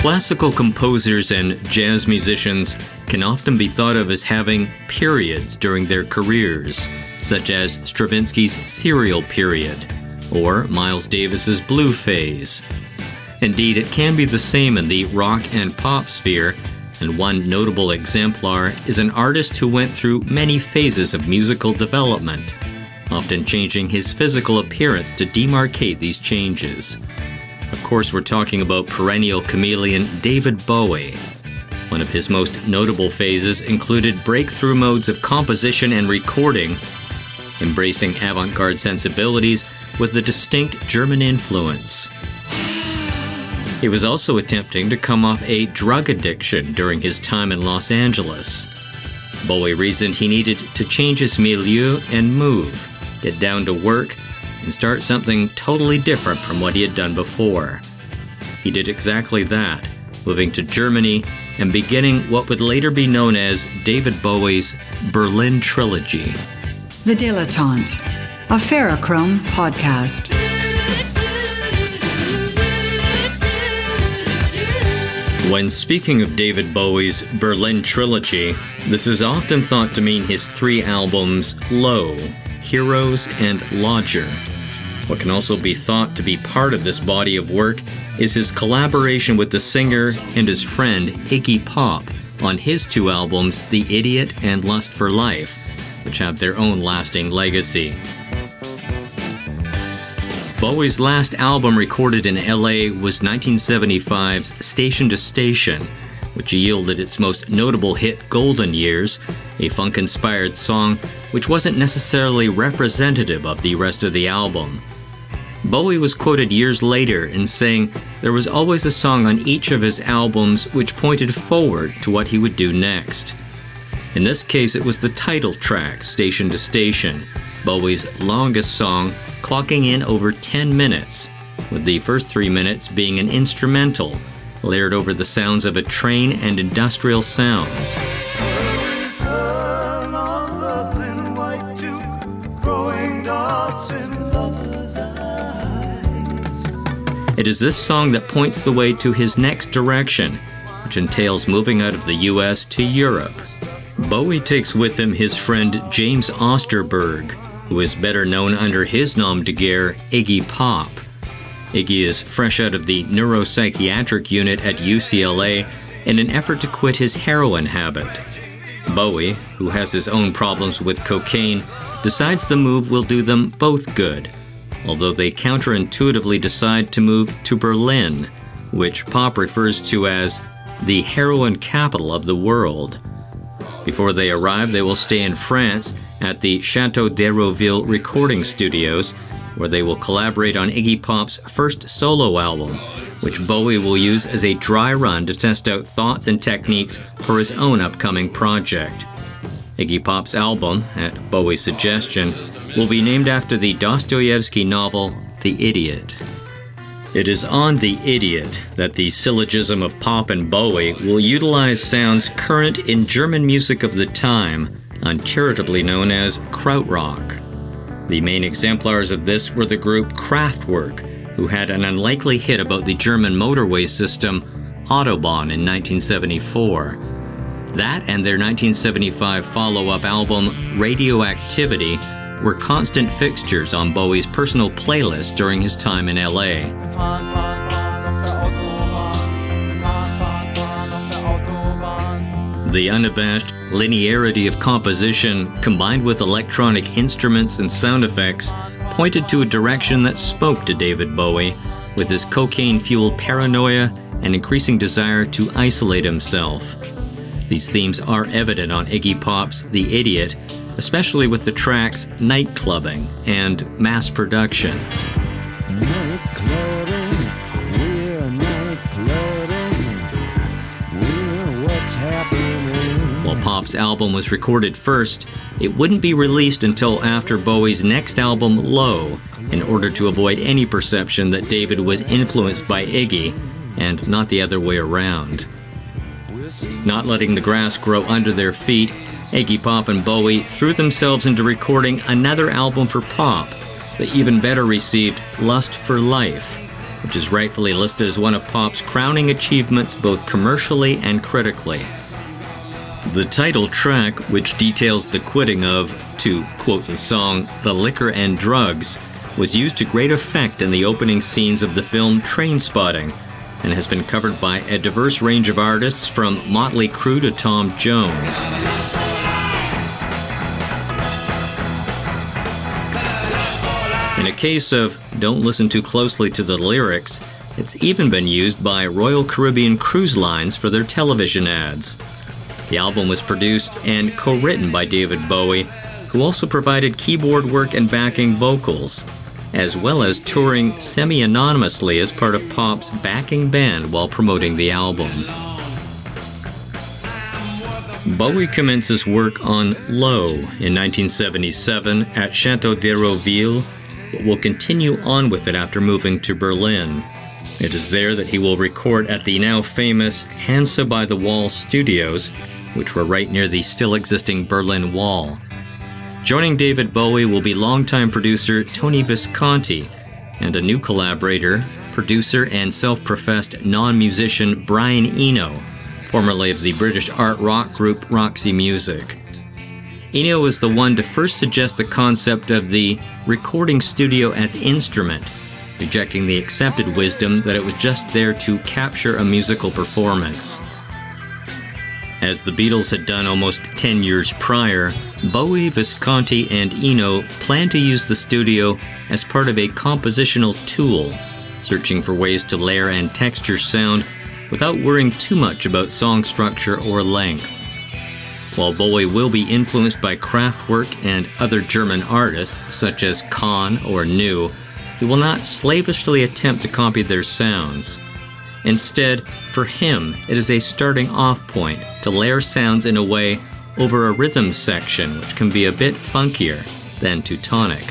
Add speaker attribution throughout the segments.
Speaker 1: Classical composers and jazz musicians can often be thought of as having periods during their careers, such as Stravinsky's serial period or Miles Davis's blue phase. Indeed, it can be the same in the rock and pop sphere, and one notable exemplar is an artist who went through many phases of musical development, often changing his physical appearance to demarcate these changes. Of course, we're talking about perennial chameleon David Bowie. One of his most notable phases included breakthrough modes of composition and recording, embracing avant garde sensibilities with a distinct German influence. He was also attempting to come off a drug addiction during his time in Los Angeles. Bowie reasoned he needed to change his milieu and move, get down to work, and start something totally different from what he had done before. He did exactly that, moving to Germany and beginning what would later be known as David Bowie's Berlin Trilogy.
Speaker 2: The Dilettante, a Ferrochrome podcast.
Speaker 1: When speaking of David Bowie's Berlin Trilogy, this is often thought to mean his three albums Low, Heroes, and Lodger. What can also be thought to be part of this body of work is his collaboration with the singer and his friend Iggy Pop on his two albums, The Idiot and Lust for Life, which have their own lasting legacy. Bowie's last album recorded in LA was 1975's Station to Station, which yielded its most notable hit Golden Years, a funk inspired song which wasn't necessarily representative of the rest of the album. Bowie was quoted years later in saying there was always a song on each of his albums which pointed forward to what he would do next. In this case, it was the title track, Station to Station, Bowie's longest song clocking in over 10 minutes, with the first three minutes being an instrumental, layered over the sounds of a train and industrial sounds. It is this song that points the way to his next direction, which entails moving out of the US to Europe. Bowie takes with him his friend James Osterberg, who is better known under his nom de guerre, Iggy Pop. Iggy is fresh out of the neuropsychiatric unit at UCLA in an effort to quit his heroin habit. Bowie, who has his own problems with cocaine, decides the move will do them both good, although they counterintuitively decide to move to Berlin, which Pop refers to as the heroin capital of the world. Before they arrive, they will stay in France at the Chateau d'Hérouville recording studios, where they will collaborate on Iggy Pop's first solo album, which Bowie will use as a dry run to test out thoughts and techniques for his own upcoming project. Iggy Pop's album, at Bowie's suggestion, will be named after the Dostoevsky novel The Idiot. It is on The Idiot that the syllogism of Pop and Bowie will utilize sounds current in German music of the time uncharitably known as krautrock. The main exemplars of this were the group Kraftwerk, who had an unlikely hit about the German motorway system Autobahn in 1974. That and their 1975 follow up album Radioactivity were constant fixtures on Bowie's personal playlist during his time in LA. The unabashed linearity of composition, combined with electronic instruments and sound effects, pointed to a direction that spoke to David Bowie, with his cocaine fueled paranoia and increasing desire to isolate himself. These themes are evident on Iggy Pop's The Idiot, especially with the tracks Night Clubbing and Mass Production. Album was recorded first, it wouldn't be released until after Bowie's next album, Low, in order to avoid any perception that David was influenced by Iggy, and not the other way around. Not letting the grass grow under their feet, Iggy Pop and Bowie threw themselves into recording another album for Pop that even better received Lust for Life, which is rightfully listed as one of pop's crowning achievements both commercially and critically. The title track, which details the quitting of, to quote the song, the liquor and drugs, was used to great effect in the opening scenes of the film Trainspotting and has been covered by a diverse range of artists from Motley Crue to Tom Jones. In a case of don't listen too closely to the lyrics, it's even been used by Royal Caribbean Cruise Lines for their television ads. The album was produced and co written by David Bowie, who also provided keyboard work and backing vocals, as well as touring semi anonymously as part of Pop's backing band while promoting the album. Bowie commences work on Low in 1977 at Chateau d'Hérouville but will continue on with it after moving to Berlin. It is there that he will record at the now famous Hansa by the Wall studios, which were right near the still existing Berlin Wall. Joining David Bowie will be longtime producer Tony Visconti and a new collaborator, producer and self professed non musician Brian Eno, formerly of the British art rock group Roxy Music. Eno was the one to first suggest the concept of the recording studio as instrument, rejecting the accepted wisdom that it was just there to capture a musical performance. As the Beatles had done almost 10 years prior, Bowie, Visconti, and Eno planned to use the studio as part of a compositional tool, searching for ways to layer and texture sound without worrying too much about song structure or length. While Bowie will be influenced by Kraftwerk and other German artists, such as Can or Neu, he will not slavishly attempt to copy their sounds. Instead, for him, it is a starting off point to layer sounds in a way over a rhythm section which can be a bit funkier than Teutonic.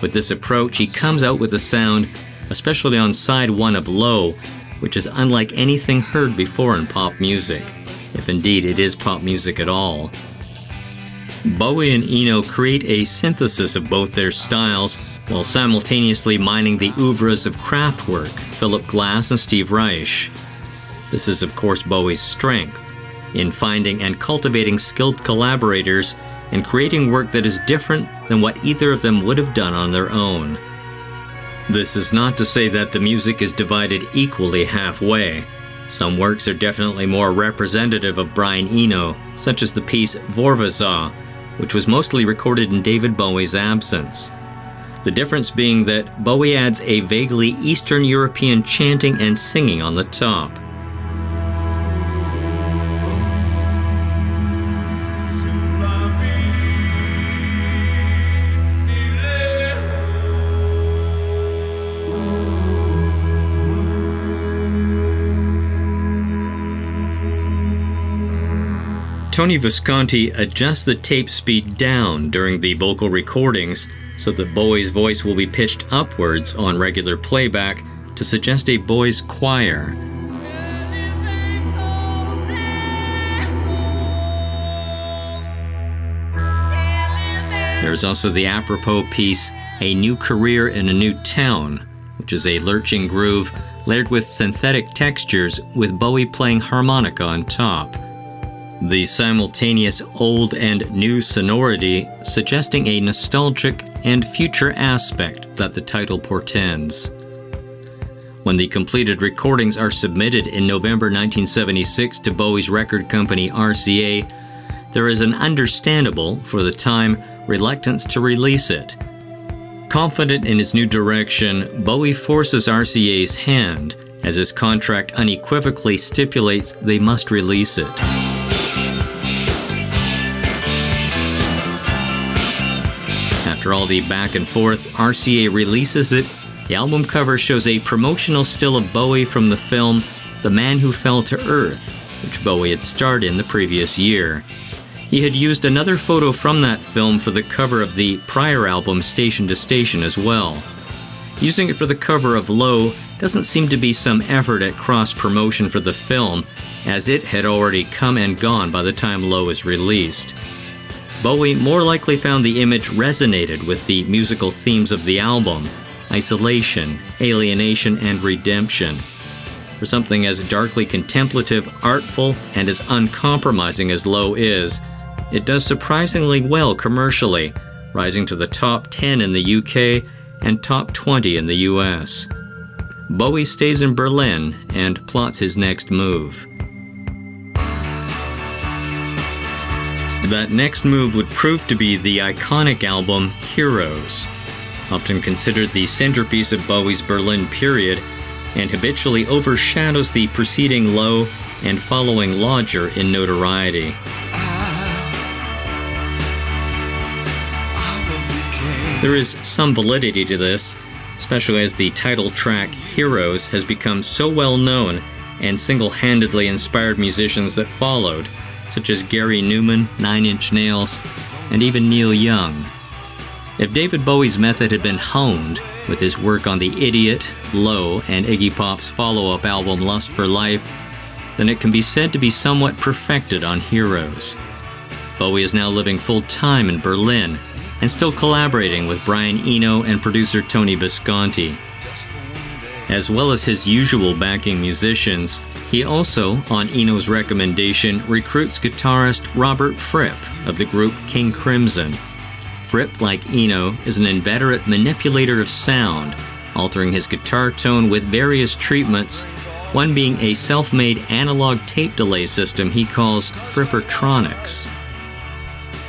Speaker 1: With this approach, he comes out with a sound, especially on side one of Low, which is unlike anything heard before in pop music if indeed it is pop music at all. Bowie and Eno create a synthesis of both their styles while simultaneously mining the oeuvres of Kraftwerk, Philip Glass, and Steve Reich. This is, of course, Bowie's strength in finding and cultivating skilled collaborators and creating work that is different than what either of them would have done on their own. This is not to say that the music is divided equally halfway. Some works are definitely more representative of Brian Eno, such as the piece Warszawa, which was mostly recorded in David Bowie's absence. The difference being that Bowie adds a vaguely Eastern European chanting and singing on the top. Tony Visconti adjusts the tape speed down during the vocal recordings so that Bowie's voice will be pitched upwards on regular playback to suggest a boys' choir. There's also the apropos piece, A New Career in a New Town, which is a lurching groove layered with synthetic textures with Bowie playing harmonica on top the simultaneous old and new sonority suggesting a nostalgic and future aspect that the title portends. When the completed recordings are submitted in November 1976 to Bowie's record company RCA, there is an understandable, for the time, reluctance to release it. Confident in his new direction, Bowie forces RCA's hand, as his contract unequivocally stipulates they must release it. After all the back and forth, RCA releases it. The album cover shows a promotional still of Bowie from the film The Man Who Fell to Earth, which Bowie had starred in the previous year. He had used another photo from that film for the cover of the prior album Station to Station as well. Using it for the cover of Low doesn't seem to be some effort at cross promotion for the film, as it had already come and gone by the time Low is released. Bowie more likely found the image resonated with the musical themes of the album, isolation, alienation, and redemption. For something as darkly contemplative, artful, and as uncompromising as Low is, it does surprisingly well commercially, rising to the top 10 in the UK and top 20 in the US. Bowie stays in Berlin and plots his next move. That next move would prove to be the iconic album Heroes, often considered the centerpiece of Bowie's Berlin period, and habitually overshadows the preceding Low and following Lodger in notoriety. There is some validity to this, especially as the title track Heroes has become so well known and single handedly inspired musicians that followed, such as Gary Numan, Nine Inch Nails, and even Neil Young. If David Bowie's method had been honed with his work on The Idiot, Low, and Iggy Pop's follow up album Lust for Life, then it can be said to be somewhat perfected on Heroes. Bowie is now living full time in Berlin and still collaborating with Brian Eno and producer Tony Visconti. As well as his usual backing musicians, he also, on Eno's recommendation, recruits guitarist Robert Fripp of the group King Crimson. Fripp, like Eno, is an inveterate manipulator of sound, altering his guitar tone with various treatments, one being a self made analog tape delay system he calls Frippertronics.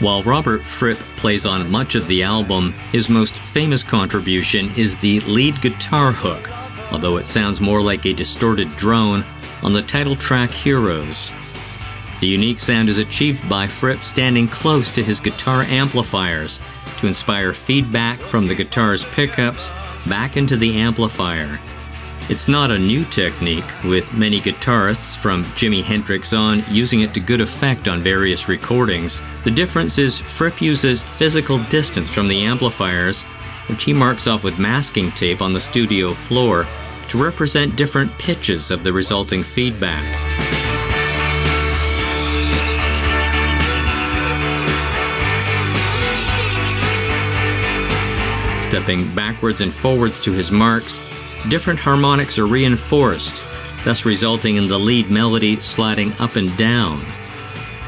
Speaker 1: While Robert Fripp plays on much of the album, his most famous contribution is the lead guitar hook, although it sounds more like a distorted drone on the title track Heroes. The unique sound is achieved by Fripp standing close to his guitar amplifiers to inspire feedback from the guitar's pickups back into the amplifier. It's not a new technique, with many guitarists from Jimi Hendrix on using it to good effect on various recordings. The difference is Fripp uses physical distance from the amplifiers, which he marks off with masking tape on the studio floor to represent different pitches of the resulting feedback. Stepping backwards and forwards to his marks, different harmonics are reinforced, thus resulting in the lead melody sliding up and down.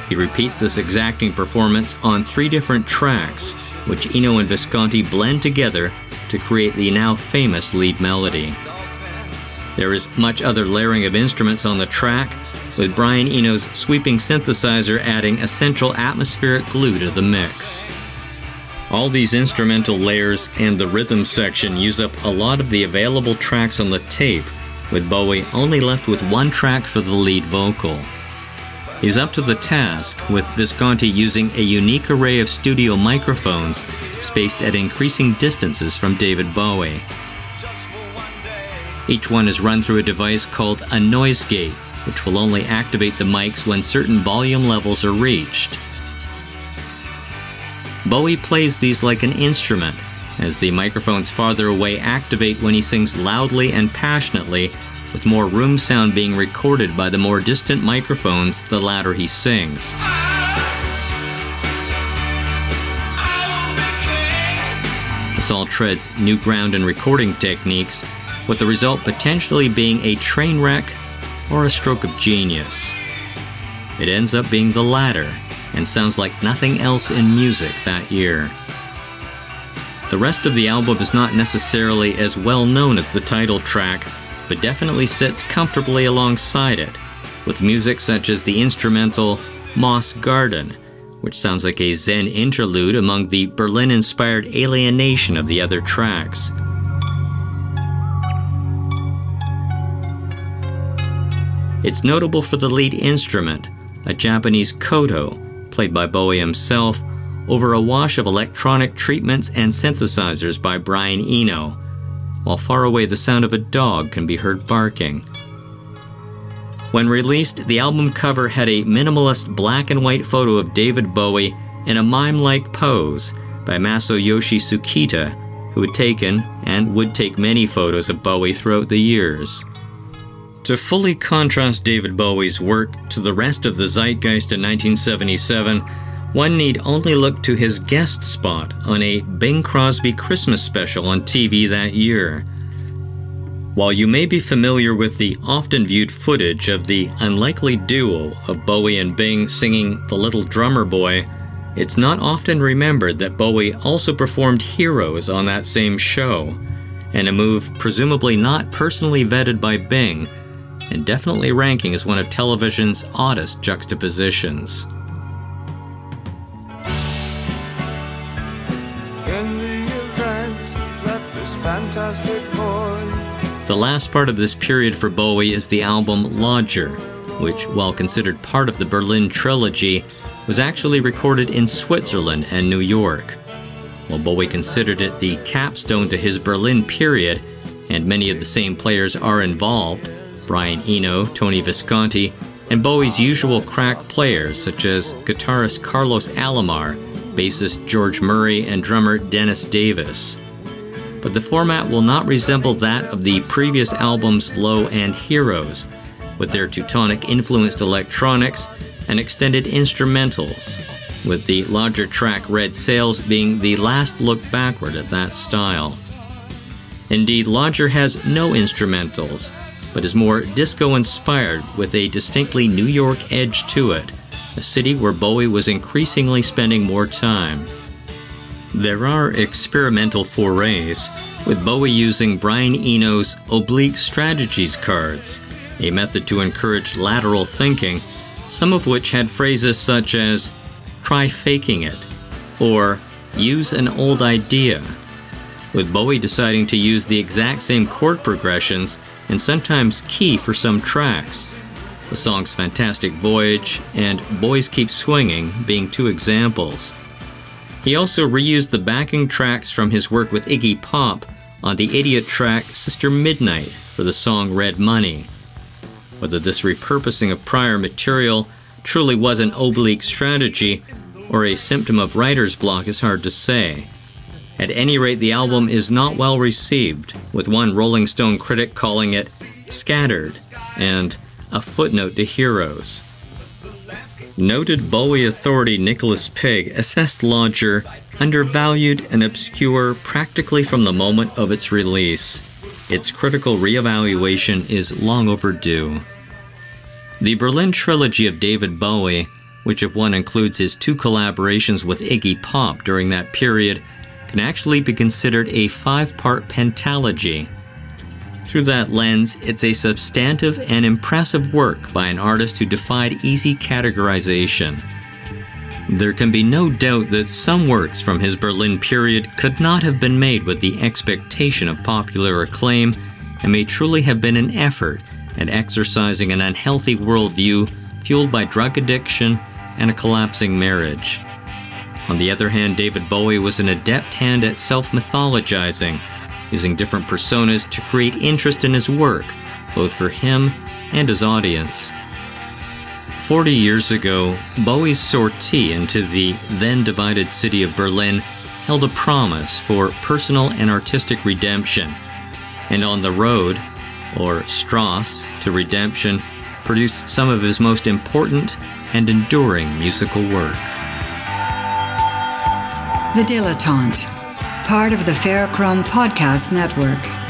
Speaker 1: He repeats this exacting performance on three different tracks, which Eno and Visconti blend together to create the now famous lead melody. There is much other layering of instruments on the track, with Brian Eno's sweeping synthesizer adding essential atmospheric glue to the mix. All these instrumental layers and the rhythm section use up a lot of the available tracks on the tape, with Bowie only left with one track for the lead vocal. He's up to the task, with Visconti using a unique array of studio microphones spaced at increasing distances from David Bowie. Each one is run through a device called a noise gate, which will only activate the mics when certain volume levels are reached. Bowie plays these like an instrument, as the microphones farther away activate when he sings loudly and passionately, with more room sound being recorded by the more distant microphones the louder he sings. This all treads new ground in recording techniques with the result potentially being a train wreck or a stroke of genius. It ends up being the latter and sounds like nothing else in music that year. The rest of the album is not necessarily as well known as the title track, but definitely sits comfortably alongside it, with music such as the instrumental Moss Garden, which sounds like a Zen interlude among the Berlin inspired alienation of the other tracks. It's notable for the lead instrument, a Japanese koto, played by Bowie himself, over a wash of electronic treatments and synthesizers by Brian Eno, while far away the sound of a dog can be heard barking. When released, the album cover had a minimalist black and white photo of David Bowie in a mime like pose by Masayoshi Sukita, who had taken and would take many photos of Bowie throughout the years. To fully contrast David Bowie's work to the rest of the zeitgeist in 1977, one need only look to his guest spot on a Bing Crosby Christmas special on TV that year. While you may be familiar with the often viewed footage of the unlikely duo of Bowie and Bing singing The Little Drummer Boy, it's not often remembered that Bowie also performed Heroes on that same show, and a move presumably not personally vetted by Bing, and definitely ranking as one of television's oddest juxtapositions. The last part of this period for Bowie is the album Lodger, which, while considered part of the Berlin trilogy, was actually recorded in Switzerland and New York. While Bowie considered it the capstone to his Berlin period, and many of the same players are involved Brian Eno, Tony Visconti, and Bowie's usual crack players such as guitarist Carlos Alomar, bassist George Murray, and drummer Dennis Davis but the format will not resemble that of the previous albums Low and Heroes, with their Teutonic influenced electronics and extended instrumentals, with the larger track Red Sails being the last look backward at that style. Indeed, Lodger has no instrumentals, but is more disco inspired with a distinctly New York edge to it, a city where Bowie was increasingly spending more time. There are experimental forays, with Bowie using Brian Eno's oblique strategies cards, a method to encourage lateral thinking, some of which had phrases such as try faking it or use an old idea, with Bowie deciding to use the exact same chord progressions and sometimes key for some tracks. The songs Fantastic Voyage and Boys Keep Swinging being two examples. He also reused the backing tracks from his work with Iggy Pop on the idiot track Sister Midnight for the song Red Money. Whether this repurposing of prior material truly was an oblique strategy or a symptom of writer's block is hard to say. At any rate, the album is not well received, with one Rolling Stone critic calling it scattered and a footnote to Heroes. Noted Bowie authority Nicholas Pegg assessed Lodger undervalued and obscure practically from the moment of its release. Its critical reevaluation is long overdue. The Berlin trilogy of David Bowie, which if one includes his two collaborations with Iggy Pop during that period, can actually be considered a five part pentalogy through that lens, it's a substantive and impressive work by an artist who defied easy categorization. There can be no doubt that some works from his Berlin period could not have been made with the expectation of popular acclaim and may truly have been an effort at exercising an unhealthy worldview fueled by drug addiction and a collapsing marriage. On the other hand, David Bowie was an adept hand at self mythologizing using different personas to create interest in his work, both for him and his audience. Forty years ago, Bowie's sortie into the then divided city of Berlin held a promise for personal and artistic redemption, and on the road, or Strasse, to redemption, produced some of his most important and enduring musical work.
Speaker 2: The Dilettante part of the Ferrochrome Podcast Network.